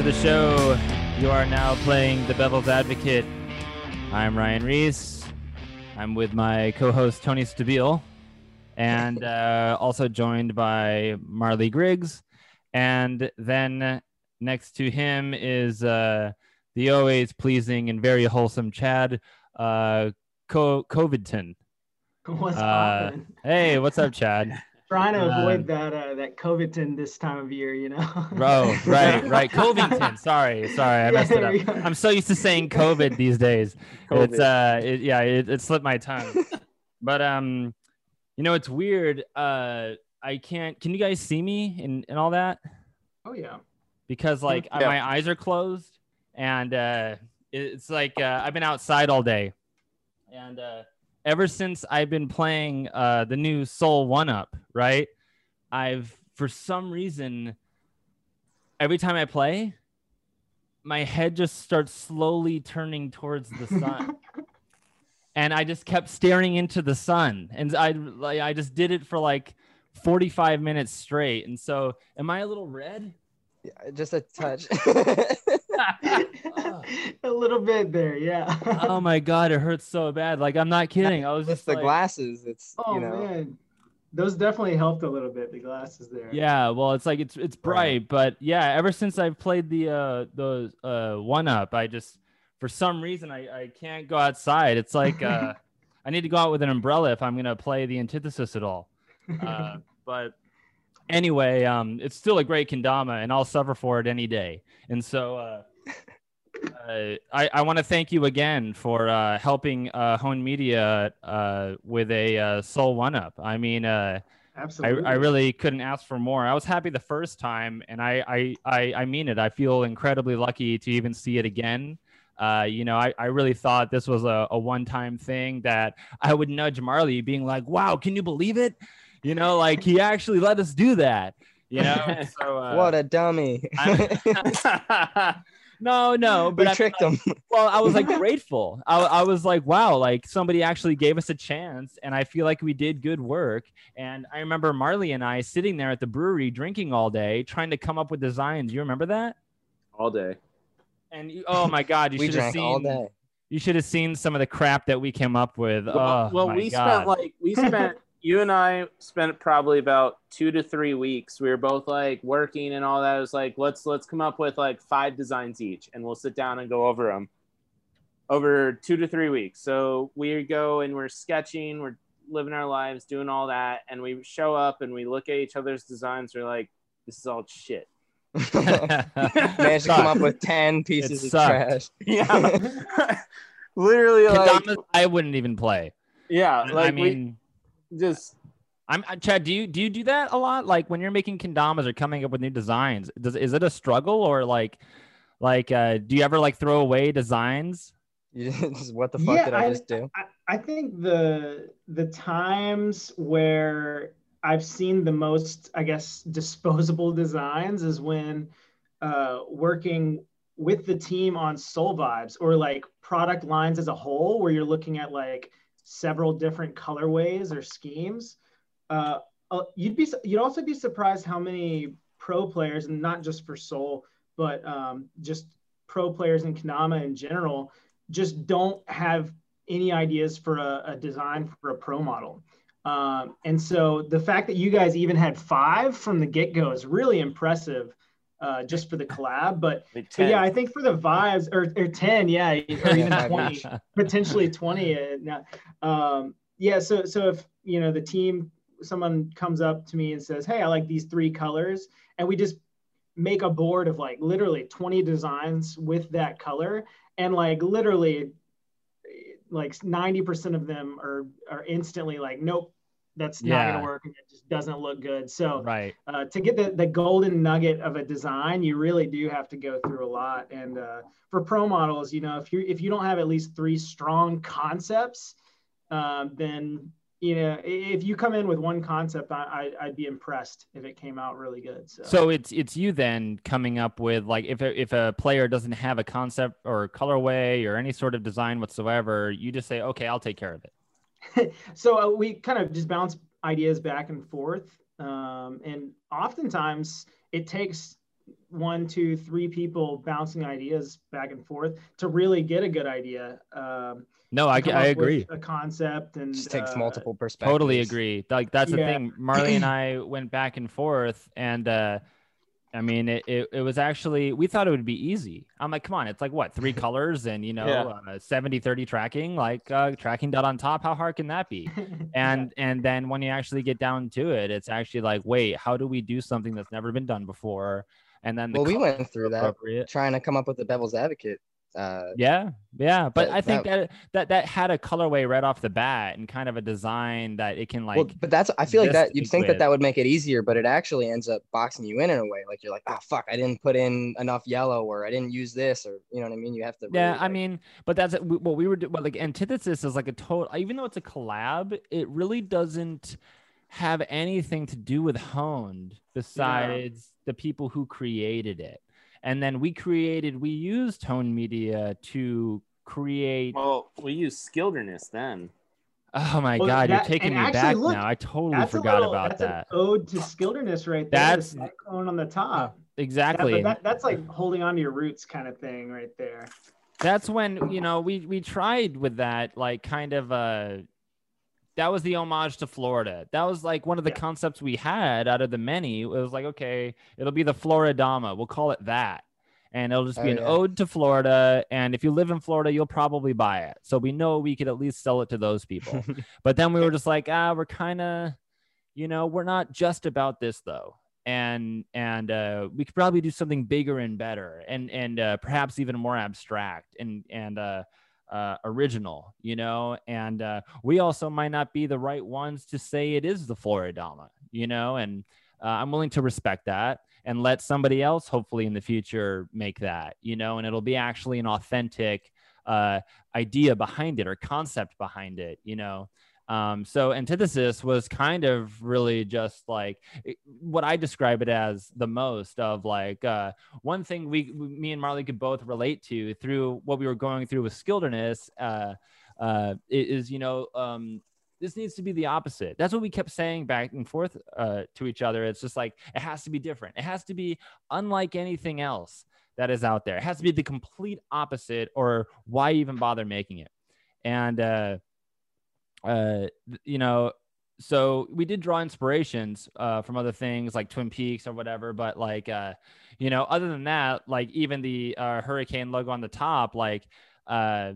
to the show. You are now playing the Bevel's Advocate. I'm Ryan Reese. I'm with my co-host Tony Stabile, and uh, also joined by Marley Griggs. And then next to him is uh, the always pleasing and very wholesome Chad uh, Co- Covidton. What's Uh. Hey, what's up, Chad? Trying to uh, avoid that uh, that COVIDton this time of year, you know. Bro, right, right. Covington. Sorry, sorry, I Yeah, messed it up. go. I'm so used to saying COVID these days. It's COVID. uh, it, yeah, it, it slipped my tongue. but um, you know, it's weird. Uh, I can't. Can you guys see me and and all that? oh yeah. Because like Yeah. my eyes are closed, and uh, it's like uh, I've been outside all day, and uh, ever since I've been playing uh the new Sol One Up, right? I've for some reason every time I play, my head just starts slowly turning towards the sun. and I just kept staring into the sun. And I like I just did it for like 45 minutes straight. And so am I a little red? Yeah, just a touch. a little bit there, yeah. oh my god, it hurts so bad. Like I'm not kidding. I was just the like, glasses, it's oh you know. man, those definitely helped a little bit. The glasses there. Yeah, well, it's like it's it's bright, Right. but yeah, ever since I've played the uh the uh one up, I just for some reason I I can't go outside. It's like uh I need to go out with an umbrella if I'm gonna play the antithesis at all. Uh, but anyway, um, it's still a great kendama, and I'll suffer for it any day. And so. Uh, uh, I, I want to thank you again for uh, helping uh, Hone Media uh, with a uh, Sol One Up. I mean, uh, I, Absolutely. I really couldn't ask for more. I was happy the first time, and I I, I, I mean it. I feel incredibly lucky to even see it again. Uh, you know, I, I really thought this was a, a one time thing that I would nudge Marley, being like, wow, can you believe it? You know, like he actually let us do that. You know, so uh, what a dummy. I'm- no, no, we but I mean, tricked like, well i was like grateful I, I was like wow like somebody actually gave us a chance and i feel like we did good work and i remember marley and i sitting there at the brewery drinking all day trying to come up with designs you remember that all day. and you, oh my god you should have drank all seen day. you should have seen some of the crap that we came up with Well, oh well my we god. spent like we spent you and I spent probably about two to three weeks. We were both like working and all that. It was like let's let's come up with like five designs each, and we'll sit down and go over them over two to three weeks. So we go and we're sketching, we're living our lives, doing all that, and we show up and we look at each other's designs. We're like, this is all shit. Managed to come up with 10 pieces of trash. Yeah, literally like Kendamas i wouldn't even play yeah, like i mean we just I'm Chad. Do you do you do that a lot? Like when you're making kendamas or coming up with new designs, does is it a struggle or like, like uh, do you ever like throw away designs? What the fuck Yeah, did I, I- just do? I, I think the the times where I've seen the most, I guess, disposable designs is when uh, working with the team on Sol Vibes or like product lines as a whole, where you're looking at like several different colorways or schemes. Uh, uh, you'd be you'd also be surprised how many pro players, and not just for Sol, but um, just pro players in kendama in general, just don't have any ideas for a, a design for a pro model. Um, and so the fact that you guys even had five from the get go is really impressive uh, just for the collab. But, but yeah, I think for the vibes or, or 10, yeah, or even 20, potentially 20. uh, now. Um, yeah. So, so if, you know, the team, someone comes up to me and says, Hey, I like these three colors. And we just make a board of like literally 20 designs with that color. And like literally like 90% of them are are instantly like nope that's not gonna work and it just doesn't look good so right. uh, to get the, the golden nugget of a design you really do have to go through a lot and uh, for pro models you know if you if you don't have at least three strong concepts um, then you know if you come in with one concept I, I i'd be impressed if it came out really good so, So it's it's you then coming up with like if a, if a player doesn't have a concept or colorway or any sort of design whatsoever, you just say, okay, I'll take care of it. so uh, we kind of just bounce ideas back and forth um, and oftentimes it takes one, two, three people bouncing ideas back and forth to really get a good idea. Um, no, I, I agree. A concept and Just takes uh, multiple perspectives. Totally agree. Like that's the Yeah. thing. Marley and I went back and forth, and uh, I mean, it, it, it was actually we thought it would be easy. I'm like, come on, it's like what three colors and you know Yeah. uh, 70 30 tracking, like uh, tracking dot on top. How hard can that be? and and then when you actually get down to it it's actually like wait how do we do something that's never been done before and then the Well, we went through that trying to come up with the Bevel's Advocate. Uh, yeah yeah but That- i think that, that that had a colorway right off the bat and kind of a design that it can like well, but that's I feel like that you'd think that with. that would make it easier, but it actually ends up boxing you in in a way. Like you're like, ah, fuck, I didn't put in enough yellow, or I didn't use this, or you know what I mean. You have to. yeah i like- mean but that's what we were do- but like antithesis is like a total even though it's a collab it really doesn't have anything to do with honed besides the people who created it and then we created we used tone media to create well, we use Skilderness then. oh my Well, god that- you're taking me actually, back look, now i totally forgot little- about that's that An ode to skilderness right there. That's- the cyclone on the top. Yeah, exactly but that, that's like holding on to your roots kind of thing right there. that's when you know we we tried with that like kind of uh that was the homage to Florida. That was like one of the Yeah. concepts we had out of the many. It was like, okay, it'll be the Floridama. We'll call it that. And it'll just be Oh, an yeah. ode to Florida. And if you live in Florida, you'll probably buy it. So we know we could at least sell it to those people. but then we were just like, ah, we're kind of, you know, we're not just about this though. And and uh, we could probably do something bigger and better, and and uh, perhaps even more abstract and and uh, uh, original, you know. And uh, we also might not be the right ones to say it is the Floridama, you know. And uh, I'm willing to respect that and let somebody else, hopefully in the future, make that, you know. And it'll be actually an authentic uh, idea behind it or concept behind it, you know. Um, so antithesis was kind of really just like it- what I describe it as the most of like uh, one thing we, me and Marley could both relate to through what we were going through with skilderness uh, uh, is you know um, this needs to be the opposite. That's what we kept saying back and forth uh, to each other. It's just like it has to be different. It has to be unlike anything else that is out there. It has to be the complete opposite, or why even bother making it? And uh, you know, so we did draw inspirations uh, from other things like Twin Peaks or whatever, but like, uh, you know, other than that, like even the uh, hurricane logo on the top, like, uh,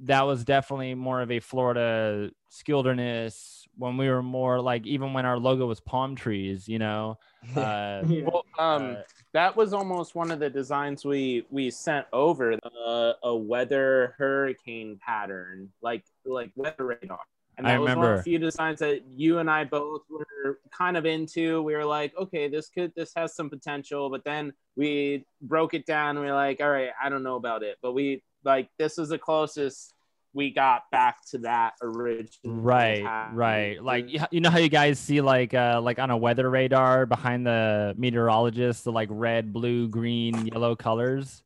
that was definitely more of a Florida skilderness when we were more like even when our logo was palm trees, you know. Uh, Yeah. Well, um, uh, that was almost one of the designs we we sent over uh, a weather hurricane pattern like like weather radar. And I that was one of the few designs that you and i both were kind of into. We were like okay this could this has some potential but then we broke it down and we are like all right i don't know about it. But we like this is the closest we got back to that original right right. Like you you know how you guys see like uh like on a weather radar behind the meteorologist the like red blue green yellow colors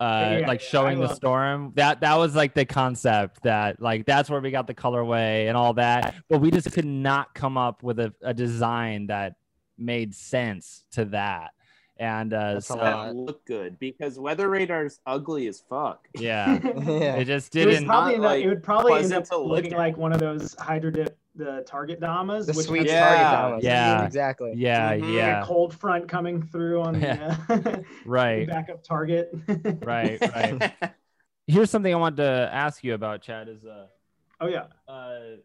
uh Yeah, like showing the storm. That that was like the concept that like that's where we got the colorway and all that. But we just could not come up with a, a design that made sense to that and uh That's so look good because weather radar's ugly as fuck yeah yeah. it just didn't probably not, like, it would probably end up look looking at. like one of those hydro dip the target damas, the which sweet Yeah. target dollars. Yeah. exactly. yeah Mhm. like yeah a cold front coming through on the, uh, right backup target. right right here's something I wanted to ask you about, Chad. Is uh, Oh yeah. uh,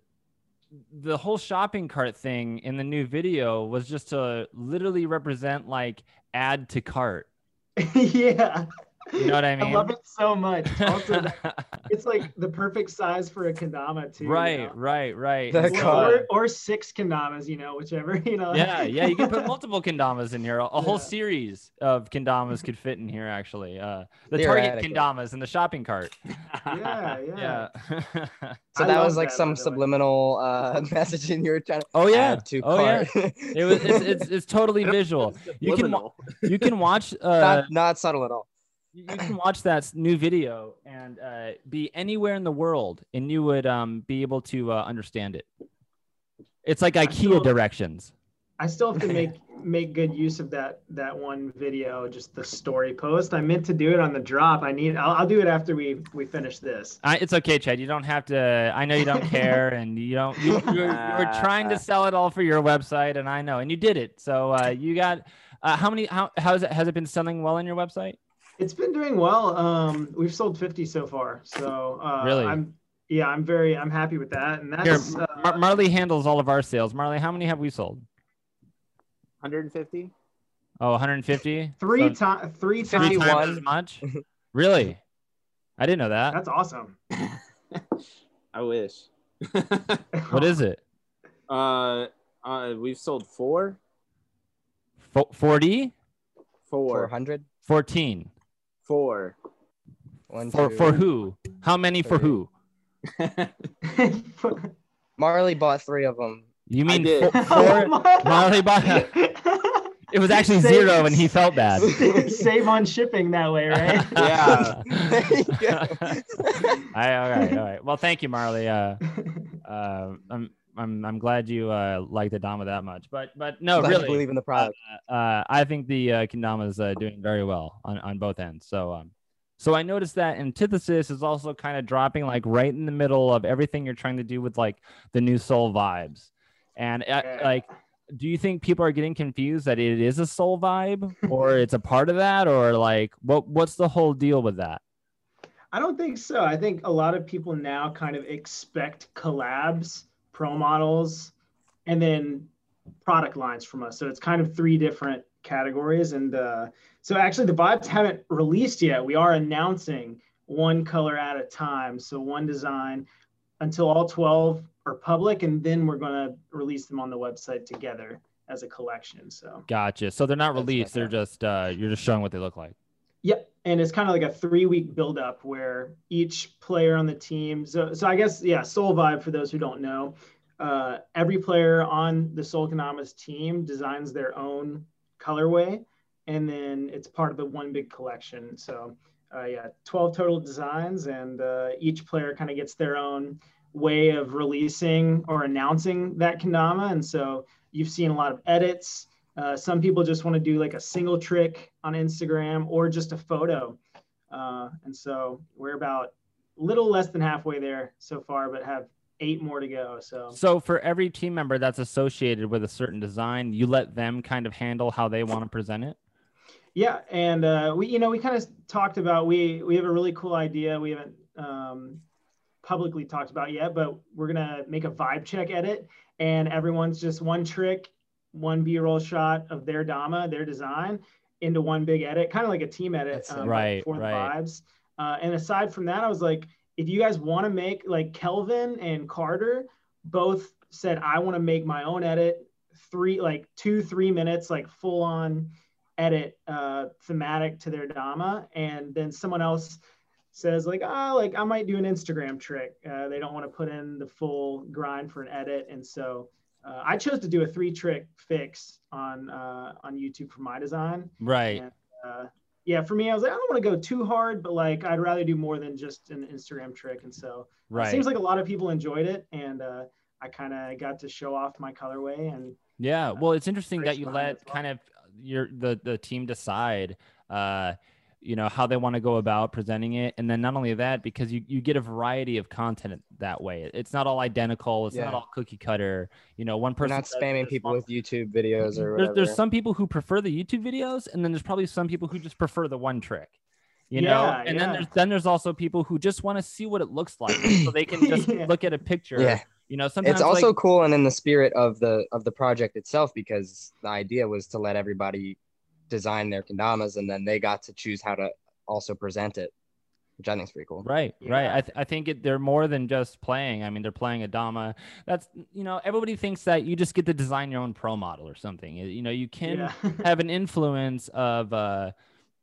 the whole shopping cart thing in the new video was just to literally represent like add to cart. yeah. You know what I mean? I love it so much. Also, it's like the perfect size for a kendama too. you right, know? right, right. The Or, cart. or, or six kendamas, you know, whichever, you know. yeah, yeah, you can put multiple kendamas in here. A, a whole Yeah. series of kendamas could fit in here actually. Uh, the Target Theoretically. kendamas in the shopping cart. yeah, yeah. Yeah. So I that was like that, some by the way. subliminal uh, messaging you were trying to oh yeah. add to oh yeah. It was. It's, it's, it's totally visual. You can. You can watch. Uh, not not subtle at all. You can watch that new video and uh, be anywhere in the world and you would um, be able to uh, understand it it's like ikea feel- directions I still have to make make good use of that that one video, just the story post. I meant to do it on the drop. I need. I'll, I'll do it after we we finish this. I, it's okay, Chad. You don't have to. I know you don't care, and you don't. You, you, were, you were trying to sell it all for your website, and I know, and you did it. So uh, you got. Uh, how many? How has it? Has it been selling well on your website? It's been doing well. Um, we've sold 50 so far. So uh, Really? I'm yeah, I'm very I'm happy with that. And that's uh, Mar- Marley handles all of our sales. Marley, how many have we sold? 150. Oh, 150. three So times three three times. times as much. really? I didn't know that. That's awesome. I wish. What is it? uh, uh, we've sold four. Fo- 40? Four. 400. 14. Four. One, For two. for who? How many for who? Marley bought three of them. You mean did. fo- four? Marley bought. It was actually Save- zero, and he felt bad. Save on shipping that way, right? Yeah. There you go. I, all right, all right. Well, thank you, Marley. Uh, uh, I'm I'm I'm glad you uh like the Dama that much, but but no, Glad really, believe in the product. uh, I think the uh, Kendama is uh, doing very well on, on both ends. So um, so I noticed that Antithesis is also kind of dropping like right in the middle of everything you're trying to do with like the new Sol vibes, and uh, Yeah. like. Do you think people are getting confused that it is a Sol vibe, or it's a part of that, or like what? What's the whole deal with that? I don't think so. I think a lot of people now kind of expect collabs, pro models, and then product lines from us. So it's kind of three different categories. And uh, so actually, the vibes haven't released yet. We are announcing one color at a time. So one design until all 12 are public, and then we're going to release them on the website together as a collection. So Gotcha. So they're not released. They're just uh, you're just showing what they look like. Yep. And it's kind of like a three week buildup where each player on the team. So, so I guess, yeah, Sol Vibe, for those who don't know, uh, every player on the Sol Kendamas team designs their own colorway. And then it's part of the one big collection. So, uh, yeah, 12 total designs. And uh, each player kind of gets their own way of releasing or announcing that Kendama. And so you've seen a lot of edits. Uh, some people just want to do like a single trick on Instagram or just a photo. Uh, and so we're about a little less than halfway there so far, but have eight more to go. So So for every team member that's associated with a certain design, you let them kind of handle how they want to present it. yeah, and uh, we, you know, we kind of talked about we we have a really cool idea. We haven't um, publicly talked about yet, but we're gonna make a vibe check edit, and everyone's just one trick, one B-roll shot of their Dama, their design, into one big edit, kind of like a team edit um, Right, for the right. vibes. Uh, and aside from that, I was like, if you guys want to make like Kelvin and Carter both said, I want to make my own edit, three like two three minutes, like full on edit uh, thematic to their Dama, and then someone else says like, ah, like I might do an Instagram trick. Uh, they don't want to put in the full grind for an edit, and so uh, I chose to do a three trick fix on uh, on YouTube for my design. Right. And, uh, yeah, for me, I was like, I don't want to go too hard, but like I'd rather do more than just an Instagram trick, and so it seems like a lot of people enjoyed it, and uh, I kind of got to show off my colorway and Yeah, well, it's interesting that you let well. kind of your the the team decide, uh, you know, how they want to go about presenting it, and then not only that, because you you get a variety of content that way. It's not all identical. It's not all cookie cutter. You know, one We're person not spamming people with YouTube videos mm-hmm. or There's, whatever. there's some people who prefer the YouTube videos, and then there's probably some people who just prefer the one trick. You know, Yeah, and then there's then there's also people who just want to see what it looks like, so they can just Yeah. look at a picture. Yeah. You know, sometimes it's also like, cool and in the spirit of the of the project itself because the idea was to let everybody design their kendamas and then they got to choose how to also present it which i think is pretty cool Right, right. I, th- I think it, they're more than just playing. I mean, they're playing a Dama. That's, you know, everybody thinks that you just get to design your own pro model or something. You- You know, you can yeah. have an influence of uh,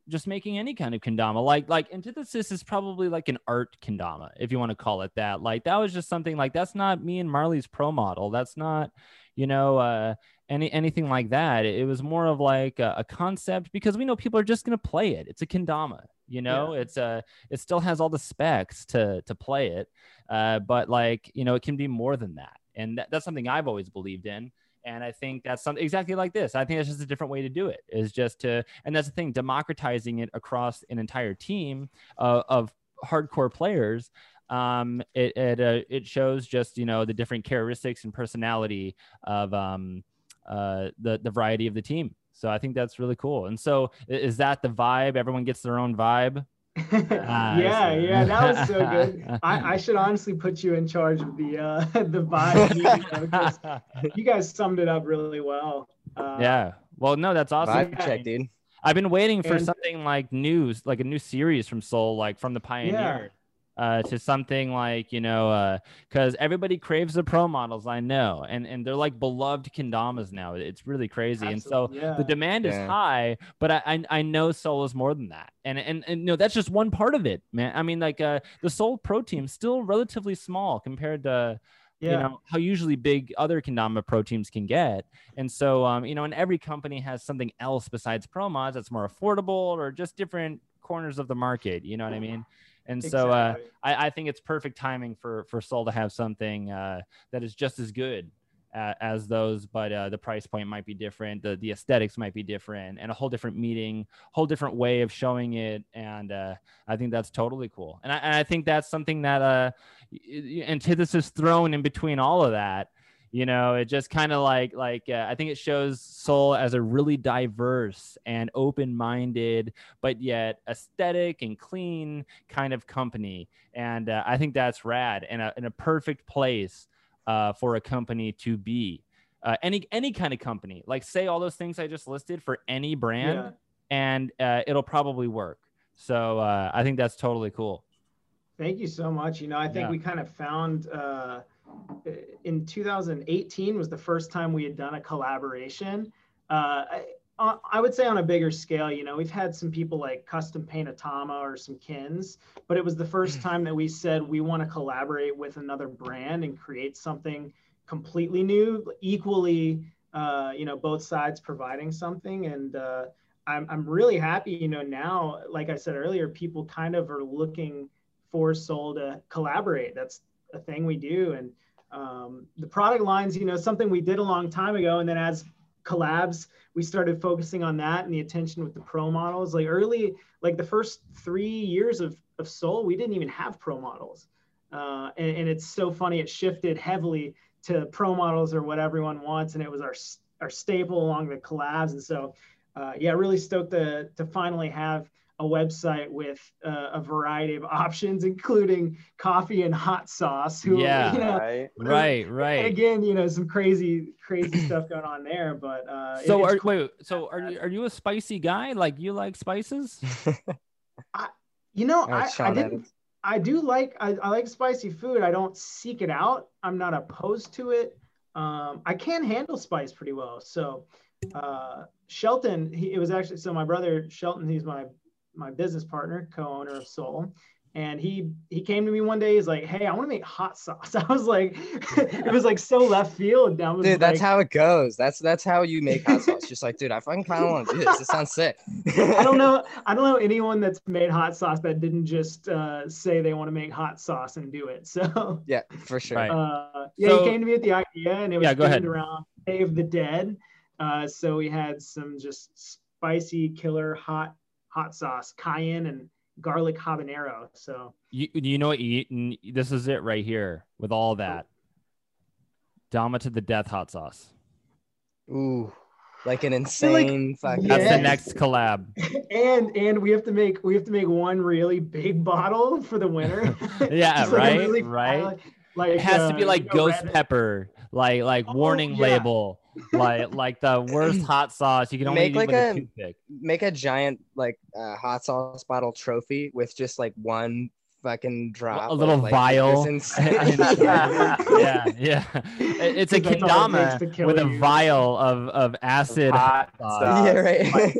just making any kind of kendama. Like, like Antithesis is probably like an art kendama, if you want to call it that. Like, that was just something like that's not me and Marley's pro model. That's not, you know, uh, any anything like that. It, was more of like a, a concept because we know people are just gonna play it. It's a kendama. You know, it's a it still has all the specs to to play it uh, but like you know it can be more than that and that, that's something i've always believed in And I think that's something exactly like this. I think that's just a different way to do it. Is just to, and that's the thing, democratizing it across an entire team uh, of hardcore players. Um, it it uh, it shows just you know the different characteristics and personality of um, uh, the the variety of the team. So I think that's really cool. And so is that the vibe? Everyone gets their own vibe. yeah, yeah, that was so good. I, I, should honestly put you in charge of the uh, the vibe meeting you guys summed it up really well. Uh, yeah. Well, no, that's awesome. Vibe check, dude. I've been waiting for and, something like news, like a new series from Sol, like from the Pioneer uh, to something like you know because uh, everybody craves the pro models i know and and they're like beloved kendamas now it's really crazy Absolutely, and so yeah. the demand is high but I, I, I know Sol is more than that and and and no that's just one part of it man i mean like uh the Sol pro team still relatively small compared to yeah. you know how usually big other kendama pro teams can get and so um you know and every company has something else besides pro mods that's more affordable or just different corners of the market you know what i mean and exactly. so uh, I, I, think it's perfect timing for for Sol to have something uh, that is just as good uh, as those, but uh, the price point might be different, the the aesthetics might be different, and a whole different meeting, whole different way of showing it. And uh, I think that's totally cool. And I, and I think that's something that uh, antithesis thrown in between all of that you know it just kind of like like uh, i think it shows Sol as a really diverse and open-minded but yet aesthetic and clean kind of company. And uh, i think that's rad and a, and a perfect place uh, for a company to be. Uh, any any kind of company. Like say all those things i just listed for any brand yeah. and uh, it'll probably work. So uh, i think that's totally cool. Thank you so much. You know i think yeah. we kind of found in 2018 was the first time we had done a collaboration. Uh, I, I, would say on a bigger scale, you know, we've had some people like custom paint Atama or some kins, but it was the first mm. time that we said we want to collaborate with another brand and create something completely new, equally, uh, you know, both sides providing something. And uh, I'm, I'm really happy, you know, now, like I said earlier, people kind of are looking for Sol to collaborate. That's a thing we do. And um, the product lines, you know, something we did a long time ago. And then as collabs, we started focusing on that and the attention with the pro models. Like early, like the first three years of, of Sol, we didn't even have pro models. Uh, and, and it's so funny, it shifted heavily to pro models or what everyone wants. And it was our, our staple along the collabs. And so, uh, yeah, really stoked to, to finally have a website with uh, a variety of options, including coffee and hot sauce. Who, yeah, you know, right, right, right. Again, you know, some crazy, crazy stuff going on there. But uh, so, are, wait, so are you are you a spicy guy? Like you like spices? I, you know, I, I didn't. I do like I, I like spicy food. I don't seek it out. I'm not opposed to it. Um, I can handle spice pretty well. So uh, Shelton, he, it was actually so my brother Shelton, he's my my business partner, co-owner of Sol, and he he came to me one day. He's like, "Hey, I want to make hot sauce." I was like, it was like so left field. That was dude, like, that's how it goes. That's that's how you make hot sauce. Just like, dude, I fucking kind of want to do this. It sounds sick. I don't know. I don't know anyone that's made hot sauce that didn't just uh, say they want to make hot sauce and do it. So yeah, for sure. Uh, yeah, so, he came to me with the idea, and it was yeah, go ahead. around Day of the Dead. Uh, so we had some just spicy, killer, hot hot sauce, cayenne and garlic habanero. So you you know what you, this is it right here with all that. Dama to the death hot sauce. Ooh, like an insane like, fucking. That's yes. the next collab. And and we have to make we have to make one really big bottle for the winter. yeah, right, like really right. Like it has uh, to be uh, like ghost pepper, like like oh, warning yeah. label like like the worst hot sauce. You can only make like a, a toothpick. Make a giant like uh, hot sauce bottle trophy with just like one fucking drop. A little of, like, vial. yeah, yeah. It's a kendama with a vial of of acid hot sauce. Yeah, right.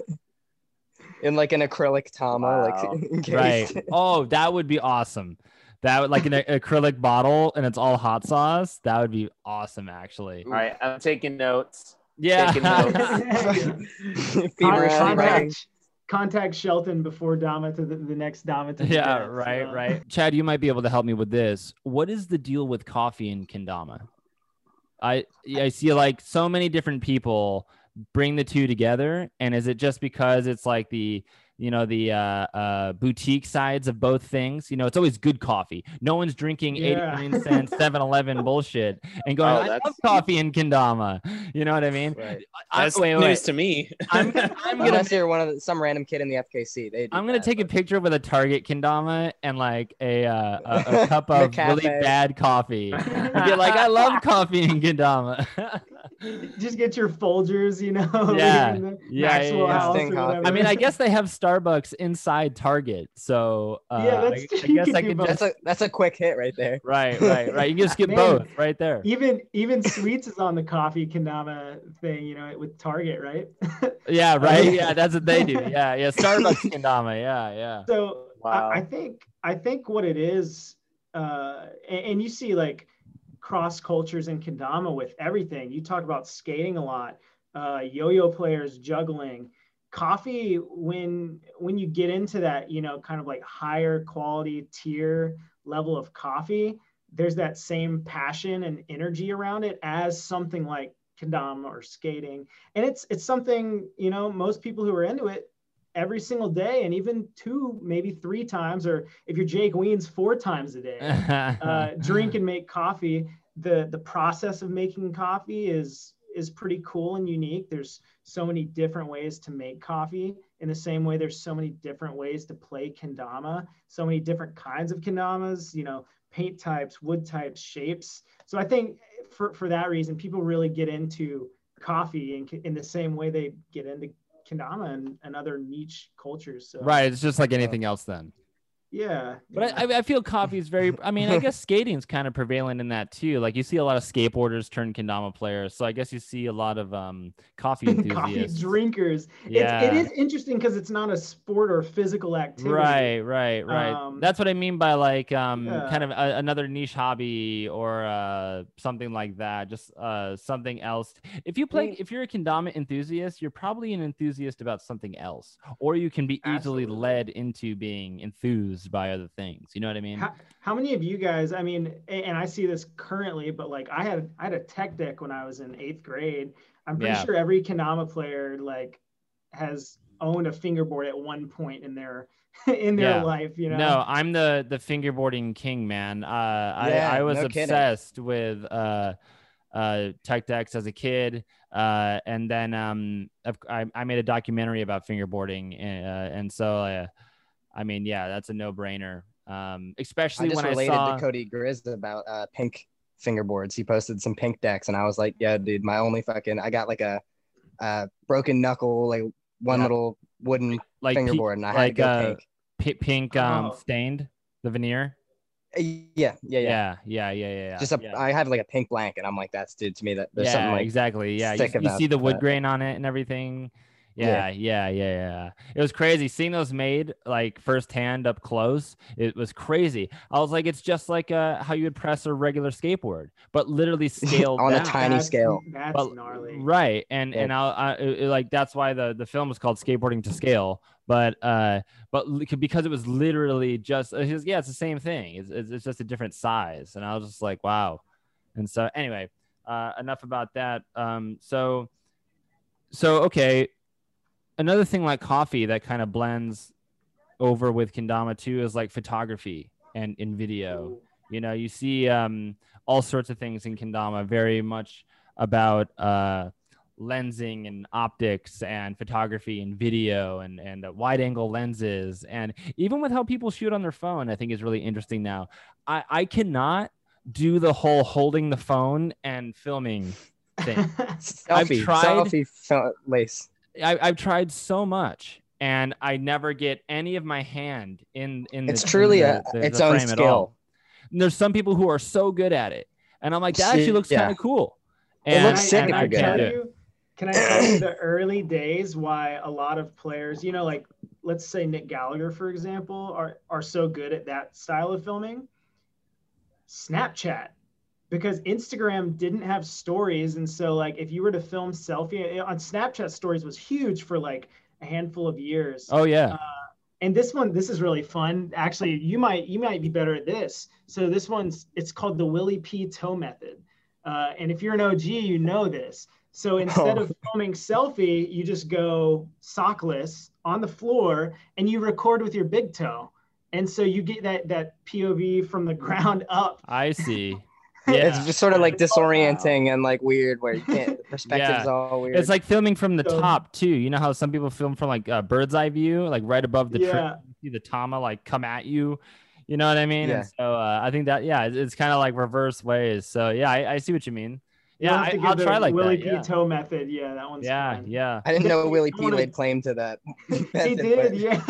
in like an acrylic tama, wow. like right. Oh, that would be awesome. That would like an acrylic bottle and it's all hot sauce. That would be awesome, actually. All right, I'm taking notes. Yeah. Taking notes. contact, contact Shelton before Dama to the, the next Dama to Yeah, right, so. right. Chad, you might be able to help me with this. What is the deal with coffee in Kendama? I I see like so many different people bring the two together, and is it just because it's like the you know the uh, uh, boutique sides of both things. You know, it's always good coffee. No one's drinking Yeah. 89 cent 7-Eleven bullshit and going, Oh, I love coffee in kendama. You know what I mean? Right. I, That's wait, news wait. to me. I'm gonna, I'm gonna Unless you're one of the, some random kid in the FKC, they. I'm gonna that, take a picture with a Target kendama and like a uh, a, a cup of really bad coffee. And be like, I love coffee in kendama. Just get your Folgers, you know. Yeah. Yeah, Maxwell yeah, yeah. House or Sting coffee. whatever. I mean, I guess they have Starbucks inside Target, so uh, Yeah, that's- I, I guess could I do could both. just That's a that's a quick hit right there. right, right, right. You can just get Man. both right there. even even sweets is on the coffee kendama thing, you know, with Target, right? Yeah, right. Yeah, that's what they do. Yeah, yeah. Starbucks kendama. Yeah, yeah. So Wow. I, I think I think what it is, uh, and, and you see like cross cultures in kendama with everything. You talk about skating a lot, uh, yo-yo players, juggling, coffee. When when you get into that, you know, kind of like higher quality tier level of coffee, there's that same passion and energy around it as something like kendama or skating, and it's it's something you know most people who are into it every single day and even two maybe three times or if you're jake weens four times a day uh, drink and make coffee the the process of making coffee is is pretty cool and unique there's so many different ways to make coffee in the same way there's so many different ways to play kendama so many different kinds of kendamas you know paint types wood types shapes so i think for for that reason people really get into coffee in, in the same way they get into kendama and, and other niche cultures so right. It's just like anything else then. Yeah But yeah. I, I- feel coffee is very. I mean, I guess skating's kind of prevalent in that too. Like you see a lot of skateboarders turn kendama players, so I guess you see a lot of um coffee enthusiasts. coffee drinkers Yeah. It's, it is interesting because it's not a sport or physical activity. Right, right, right. Um, That's what I mean by like um Yeah. kind of a, another niche hobby or uh something like that. Just uh something else. If you play if you're a kendama enthusiast, you're probably an enthusiast about something else. Or you can be easily Absolutely. led into being enthused by other things. You know what I mean? How, how many of you guys? I mean, and I see this currently, but like I had I had a tech deck when I was in eighth grade. I'm pretty Yeah. sure every kendama player like has owned a fingerboard at one point in their in their Yeah. life. You know. No, I'm the the fingerboarding king, man. Uh, Yeah, I I was no kidding. obsessed with uh, uh, tech decks as a kid, uh, and then um, of- I, I made a documentary about fingerboarding, uh, and so uh, I mean, yeah, that's a no brainer. Um, I especially just when I related saw. to Cody Grizz about uh, pink fingerboards. He posted some pink decks, and I was like, "Yeah, dude, my only fucking I got like a, uh broken knuckle, like one Yeah. little wooden like pi- fingerboard, and I had like to go uh, pink." pi- pink um Oh. stained the veneer. Uh, Yeah, yeah, yeah. Yeah, yeah, yeah, yeah. yeah. Just a, yeah. I have like a pink blank, and I'm like, that's dude to me that there's yeah, something like exactly. Yeah, you, sick you about see the wood that. grain on it and everything. Yeah, Yeah. yeah, yeah, yeah. It was crazy seeing those made like firsthand up close. It was crazy. I was like, it's just like uh, how you would press a regular skateboard, but literally scaled On a tiny That's- scale. That's But- gnarly. right and Yeah. and I'll, I, it- it- like that's why the the film was called skateboarding to scale but uh but because it was literally just it's just- yeah it's the same thing it's, it's, it's just a different size and i was just like wow and so anyway uh enough about that um so so okay another thing like coffee that kind of blends over with kendama too is like photography and in video. You know you see um, all sorts of things in kendama very much about uh, lensing and optics and photography and video and and uh, wide angle lenses. And even with how people shoot on their phone i think is really interesting now. I i cannot do the whole holding the phone and filming thing. I've Selfie, tried- selfie fel- lace. I, I've tried so much and I never get any of my hand in in. It's the, truly in a the- the- its the own frame at skill. all. And there's some people who are so good at it, and I'm like, that actually looks Yeah. kind of cool. It And, looks sick and if I I you're good can't tell it. you? Can I tell you the early days why a lot of players, you know, like let's say Nick Gallagher, for example, are are so good at that style of filming? Snapchat, because Instagram didn't have stories, and so like if you were to film selfie on Snapchat, stories was huge for like a handful of years. Oh yeah, and this one this is really fun actually you might you might be better at this so this one's it's called the willie p toe method Uh, and if you're an OG, you know this. So instead Oh. of filming selfie, you just go sockless on the floor and you record with your big toe. And so you get that that POV from the ground up. I see. It's Yeah. just sort of like disorienting and like weird where you can't the perspective's Yeah. all weird. It's like filming from the So- top too. You know how some people film from like a bird's eye view, like right above the tree. Yeah. You see the tama like come at you. You know what I mean? Yeah. And so uh, I think that yeah, it's, it's kind of like reverse ways. So yeah, I, I see what you mean. You'll Yeah, I, to give I'll the try like Willie that. P. Yeah. Toe method. Yeah, that one's yeah, fun. yeah. I didn't know You Willie don't P wanna- laid claim to that. He did, yeah.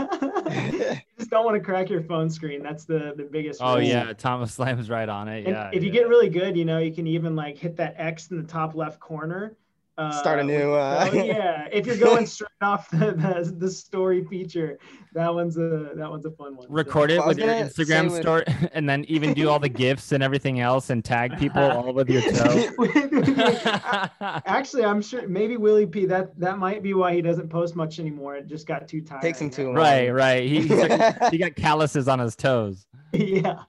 you just don't want to crack your phone screen. That's the the biggest. Oh risk. yeah, tama slams right on it. And Yeah. if you get really good, you know, you can even like hit that X in the top left corner. Uh, Start a new, uh, oh, yeah, if you're going straight off the, the the story feature, that one's a that one's a fun one. So- record it Well, I was with your gonna Instagram with- story, and then even do all the gifs and everything else, and tag people all with your toe. Actually, I'm sure maybe Willie P. That that might be why he doesn't post much anymore. It just got too tired. Takes him too long. right, right. He, he's like- he got calluses on his toes. yeah.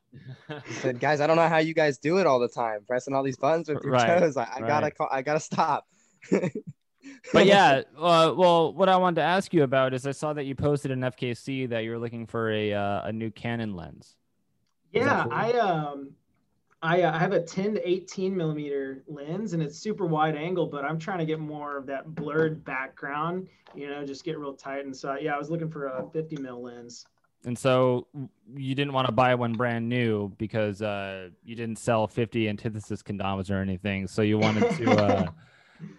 He said, guys, I don't know how you guys do it all the time, pressing all these buttons with your Right, toes. I, I gotta, call, I gotta stop. But yeah, uh, well, what I wanted to ask you about is I saw that you posted in FKC that you were looking for a uh, a new Canon lens. Yeah, cool? I um, I, uh, I have a 10 to 18 millimeter lens, and it's super wide angle. But I'm trying to get more of that blurred background. You know, just get real tight. And so yeah, I was looking for a 50 mil lens. And so you didn't want to buy one brand new because uh, you didn't sell 50 antithesis condoms or anything. So you wanted to uh,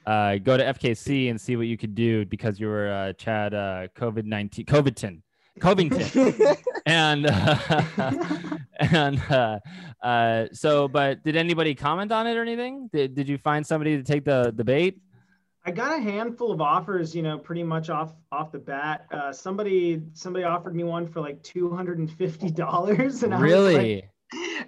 uh, go to FKC and see what you could do because you were uh, Chad uh, COVID 19, Covington, Covington. and uh, and uh, uh, so, but did anybody comment on it or anything? Did, did you find somebody to take the, the bait? I got a handful of offers, you know, pretty much off off the bat. Uh, somebody somebody offered me one for like two hundred and fifty dollars, and I was like, Really?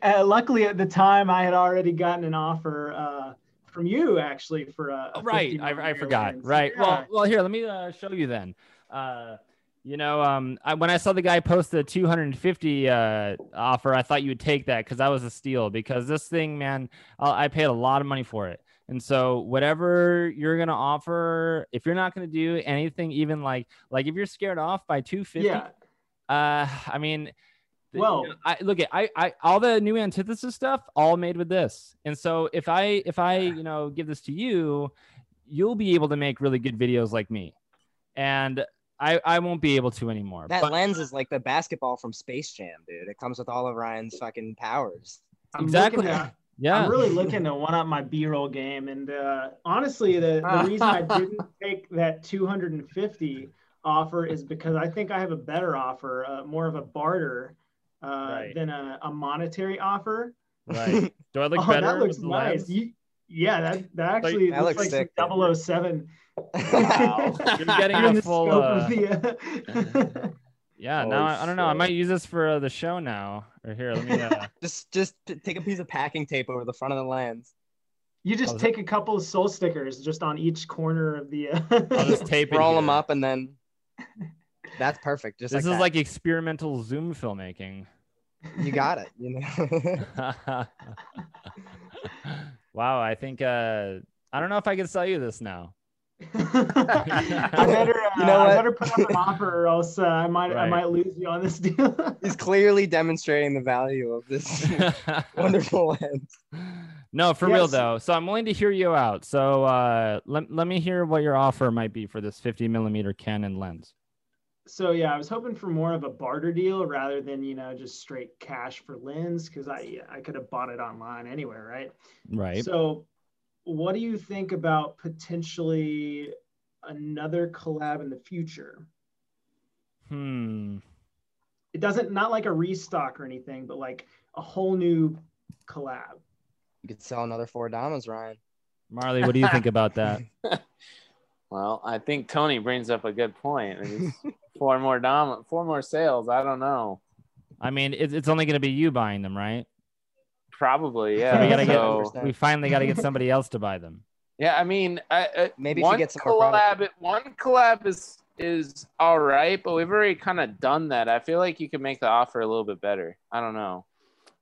uh, luckily at the time I had already gotten an offer uh, from you actually for a, a right I, I forgot lens. right Yeah. well well here let me uh, show you then uh you know um I, when i saw the guy post the 250 uh offer i thought you would take that because that was a steal because this thing man I, I paid a lot of money for it and so whatever you're gonna offer if you're not gonna do anything even like like if you're scared off by 250 yeah uh i mean the- you Well- know, I look at I, I all the new antithesis stuff all made with this. And so if I if I, you know, give this to you, you'll be able to make really good videos like me. And I I won't be able to anymore. that But- lens is like the basketball from Space Jam, dude. It comes with all of Ryan's fucking powers. I'm Exactly. looking to- yeah. I'm really looking to one up my B-roll game, and uh, honestly, the, the reason I didn't take that 250 offer is because I think I have a better offer, uh, more of a barter uh, Right. than a, a monetary offer. right. Do I look oh, better? that looks with the nice. You, yeah, that that actually that looks, looks like sick, 007. Wow. You're getting in a full, uh, the, uh, Yeah, Oh, now I, I don't know. I might use this for uh, the show now. Or here, let me uh, just, just t- take a piece of packing tape over the front of the lens. you just I'll- take a couple of Sol stickers just on each corner of the. Uh, I'll just tape it. Roll them up, and then that's perfect. Just This like is that. like experimental Zoom filmmaking. You got it. You know. wow, I think uh I don't know if I can sell you this now. I better, uh, You know what? I better put up an offer, or else uh, I might, I might lose you on this deal. He's clearly demonstrating the value of this wonderful lens. no, for real though. So I'm willing to hear you out. So uh let, let me hear what your offer might be for this 50 millimeter Canon lens. So yeah, I was hoping for more of a barter deal rather than you know just straight cash for lens because I, I could have bought it online anywhere, right? Right. So, what do you think about potentially another collab in the future? hmm. It doesn't not like a restock or anything, but like a whole new collab. You could sell another four diamonds, Ryan. Marley, what do you think about that? Well, I think Tony brings up a good point. I mean, four more dom, four more sales. I don't know. I mean, it's, it's only going to be you buying them, right? Probably, So yeah. we gotta So- get we finally got to get somebody else to buy them. Yeah, I mean, I, uh, Maybe if you one get some more product. collab, one collab is is all right, but we've already kind of done that. I feel like you could make the offer a little bit better. I don't know.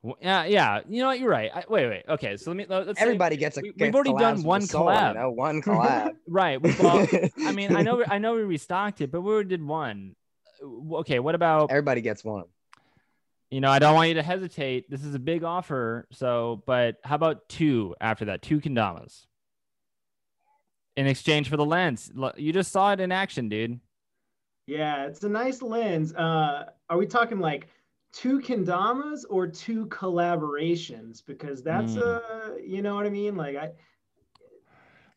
W- Yeah, yeah. You know what? You're right. I, wait, wait. Okay, so let me. let- Let's say- Everybody gets a. we- we've already done one the Sol, collab. You know, one collab. right. We bought, I mean, I know. I know we restocked it, but we already did one. Uh, Okay. What about? Everybody gets one. You know, I don't want you to hesitate. This is a big offer. So, but how about two after that? Two kendamas in exchange for the lens. You just saw it in action, dude. Yeah, it's a nice lens. Uh, are we talking like two kendamas or two collaborations? Because that's Mm. uh, you know what I mean. Like I.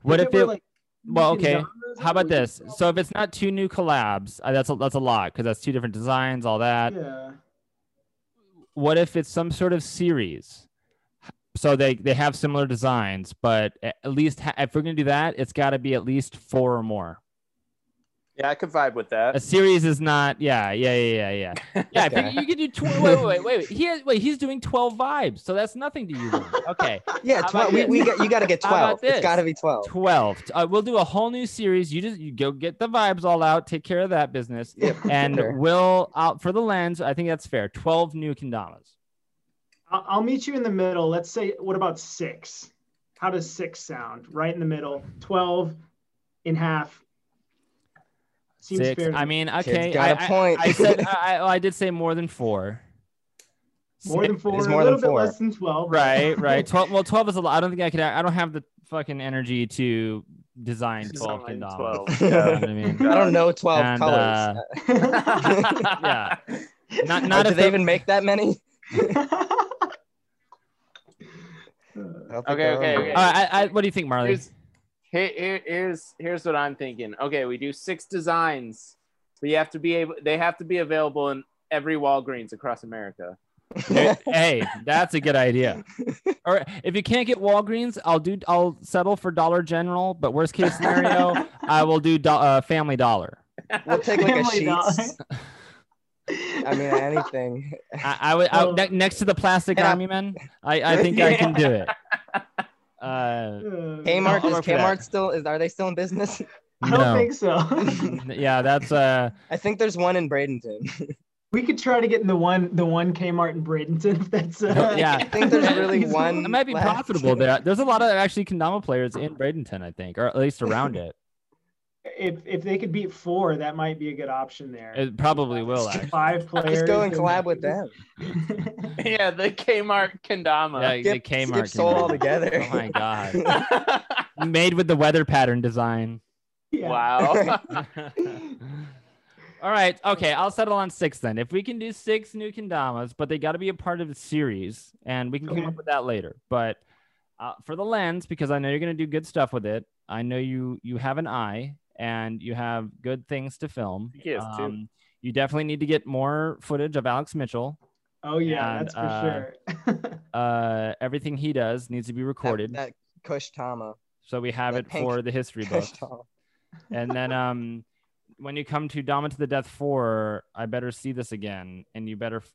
What if it? like, well, okay. How about this? So if it's not two new collabs, uh, that's a, that's a lot because that's two different designs, all that. Yeah. what if it's some sort of series so they they have similar designs but at least ha- if we're gonna do that it's got to be at least four or more Yeah, I could vibe with that. a series is not yeah yeah yeah yeah yeah yeah Okay. you, you could do tw- wait wait wait wait he has, wait he's doing 12 vibes so that's nothing to you okay Yeah, 12. We, we got, you got to get 12. It's got to be 12. 12 uh, we'll do a whole new series you just you go get the vibes all out take care of that business Yep, and sure. we'll out for the lens i think that's fair 12 new kendamas I'll, I'll meet you in the middle. Let's say, what about six? How does six sound? Right in the middle. Twelve in half. Seems Six. fair. to I me. mean, Kid's okay. got I a point. I, I said I, I, I did say more than four. more than four. is a more little than bit four. less than twelve. Right, right. Twelve. Well, twelve is a lot. I don't think I could. I don't have the fucking energy to design twelve Design kendamas. 12. You know I mean? I don't know 12 And, colors. uh, yeah. Not Uh, not do if they even make that many? I don't think Okay, okay, okay. All right, I, I, what do you think, Marley? Here's, here, here- here's here's what I'm thinking. Okay, we do six designs, but you have to be able. They have to be available in every Walgreens across America. hey, that's a good idea. Or if you can't get Walgreens, I'll do. I'll settle for Dollar General. But worst case scenario, I will do do, uh, Family Dollar. We'll take like a Family Dollar. Sheets. I mean, anything. I, I would I, ne- next to the plastic Yeah. army men. I, I think I can do it. Uh, Uh, Kmart is work for. Kmart still is are they still in business? I don't no. think so. yeah, that's uh. I think there's one in Bradenton. we could try to get in the one the one Kmart in Bradenton if that's uh, Yeah. I think there's really one It might be left. profitable there. There's a lot of actually Kendama players in Bradenton, I think, or at least around it. If if they could beat four, that might be a good option there. It probably will. Actually. Five players. Just go and and- collab with them. yeah, the Kmart kendama. Yeah, the Skip, Kmart. skip Sol Kendama. altogether. Oh my god. Made with the weather pattern design. Yeah. wow. All right. Okay. I'll settle on six then. If we can do six new kendamas, but they got to be a part of the series, and we can come up with that later. But uh, for the lens, because I know you're gonna do good stuff with it. I know you you have an eye and you have good things to film. He has too. Um, you definitely need to get more footage of Alex Mitchell. Oh yeah, And, that's for uh, sure. Uh, everything he does needs to be recorded, that Kush Tama. so we have that it for the history book. And then um when you come to Dama to the Death 4, I better see this again and you better f-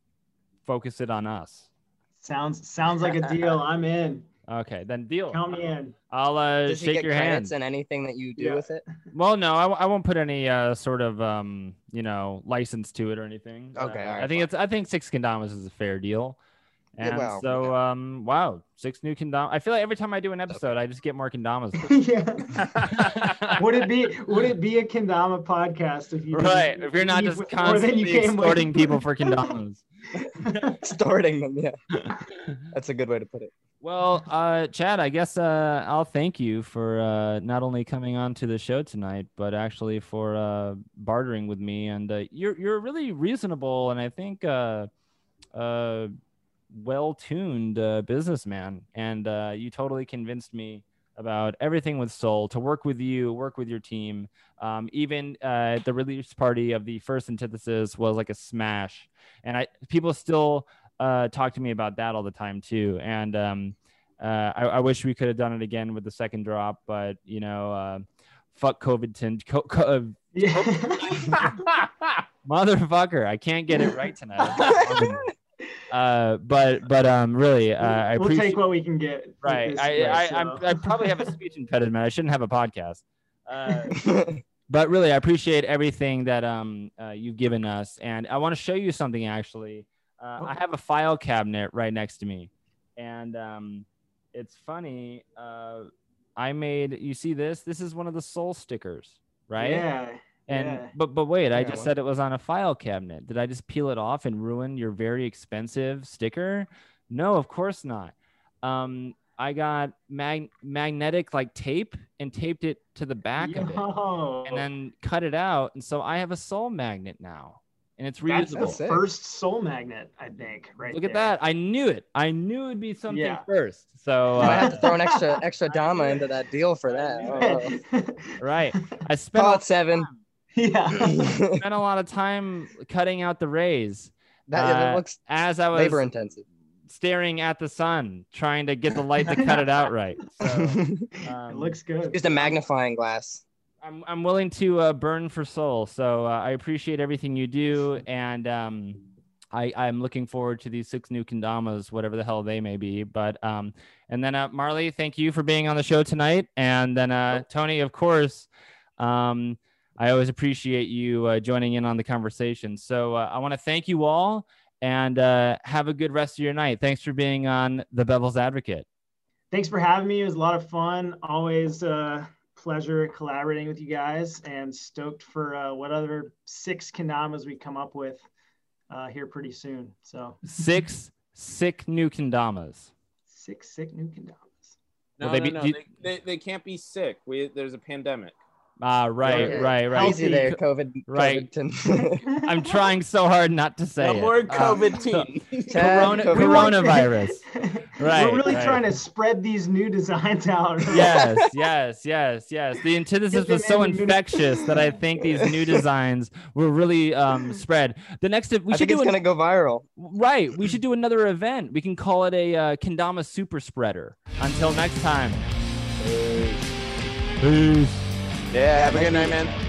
focus it on us. sounds sounds like a deal. I'm in. Okay, then deal. Count me in. I'll uh, Does he shake get your credits hand. in anything that you do Yeah. with it? Well, no, I, w- I won't put any uh, sort of um, you know license to it or anything. Okay, Uh, all right, I think fine. it's I think six kendamas is a fair deal. Yeah, And well, so yeah. um, wow, six new kendamas. I feel like every time I do an episode, I just get more kendamas. yeah. Would it be would it be a kendama podcast if you didn't right, if you're not leave just with more than you constantly came with? extorting people for kendamas. Extorting them, yeah. That's a good way to put it. Well, uh, Chad, I guess uh, I'll thank you for uh, not only coming on to the show tonight, but actually for uh, bartering with me. And uh, you're you're really reasonable, and I think uh, well-tuned businessman. And you totally convinced me about everything with Sol to work with you, work with your team. Um, even uh, the release party of the first antithesis was like a smash, and I people still uh, talk to me about that all the time too. And um, uh, I, I wish we could have done it again with the second drop, but you know, uh, fuck COVID, tin- co- co- uh, Yeah. motherfucker, I can't get it right tonight. uh, but but um, really, uh, I we'll appreciate. take what we can get. Right, I way, I, so. I probably have a speech impediment. I shouldn't have a podcast. Uh, but really, I appreciate everything that um uh, you've given us, and I want to show you something actually. Uh, Oh. I have a file cabinet right next to me, and um, it's funny. Uh, I made you see this. This is one of the Sol stickers, right? Yeah. And yeah. but but wait, I just said it was on a file cabinet. Did I just peel it off and ruin your very expensive sticker? No, of course not. Um, I got mag- magnetic like tape and taped it to the back of it, and then cut it out, and so I have a Sol magnet now, and it's That's the reusable. That's sick. first Sol magnet, I think. Right. Look at that! I knew it. I knew it'd be something Yeah. first. So I might uh, have to throw an extra extra dama into that deal for that. Oh. right, I spent Call a, it seven. yeah. spent a lot of time cutting out the rays That, yeah, that Uh, looks as I was labor intensive. staring at the sun, trying to get the light to cut it out right. So, it um, looks good. Just a magnifying glass. I'm I'm willing to uh, burn for Sol. So uh, I appreciate everything you do, and um, I I'm looking forward to these six new kendamas, whatever the hell they may be. But um, and then uh, Marley, thank you for being on the show tonight, and then uh, Tony, of course. Um, I always appreciate you uh, joining in on the conversation. So uh, I want to thank you all and uh, have a good rest of your night. Thanks for being on the Bevel's Advocate. Thanks for having me. It was a lot of fun. Always a pleasure collaborating with you guys and stoked for uh, what other six kendamas we come up with uh, here pretty soon. So Six sick new kendamas. six sick new kendamas. No, they no, be- no. do you- They, they, they can't be sick. We there's a pandemic. Ah, right, Okay. right, right. Easy there, COVID. Right. COVID. I'm trying so hard not to say No it. more Uh, COVID teen. Corona, COVID. We want- coronavirus. Right, We're really right. trying to spread these new designs out. yes, yes, yes, yes. The antithesis was so infectious that I think these new designs will really um, spread. The next, we I should think it's do an, gonna go viral. right. We should do another event. We can call it a uh, kendama super spreader. Until next time. Peace. Yeah, have a good night, man.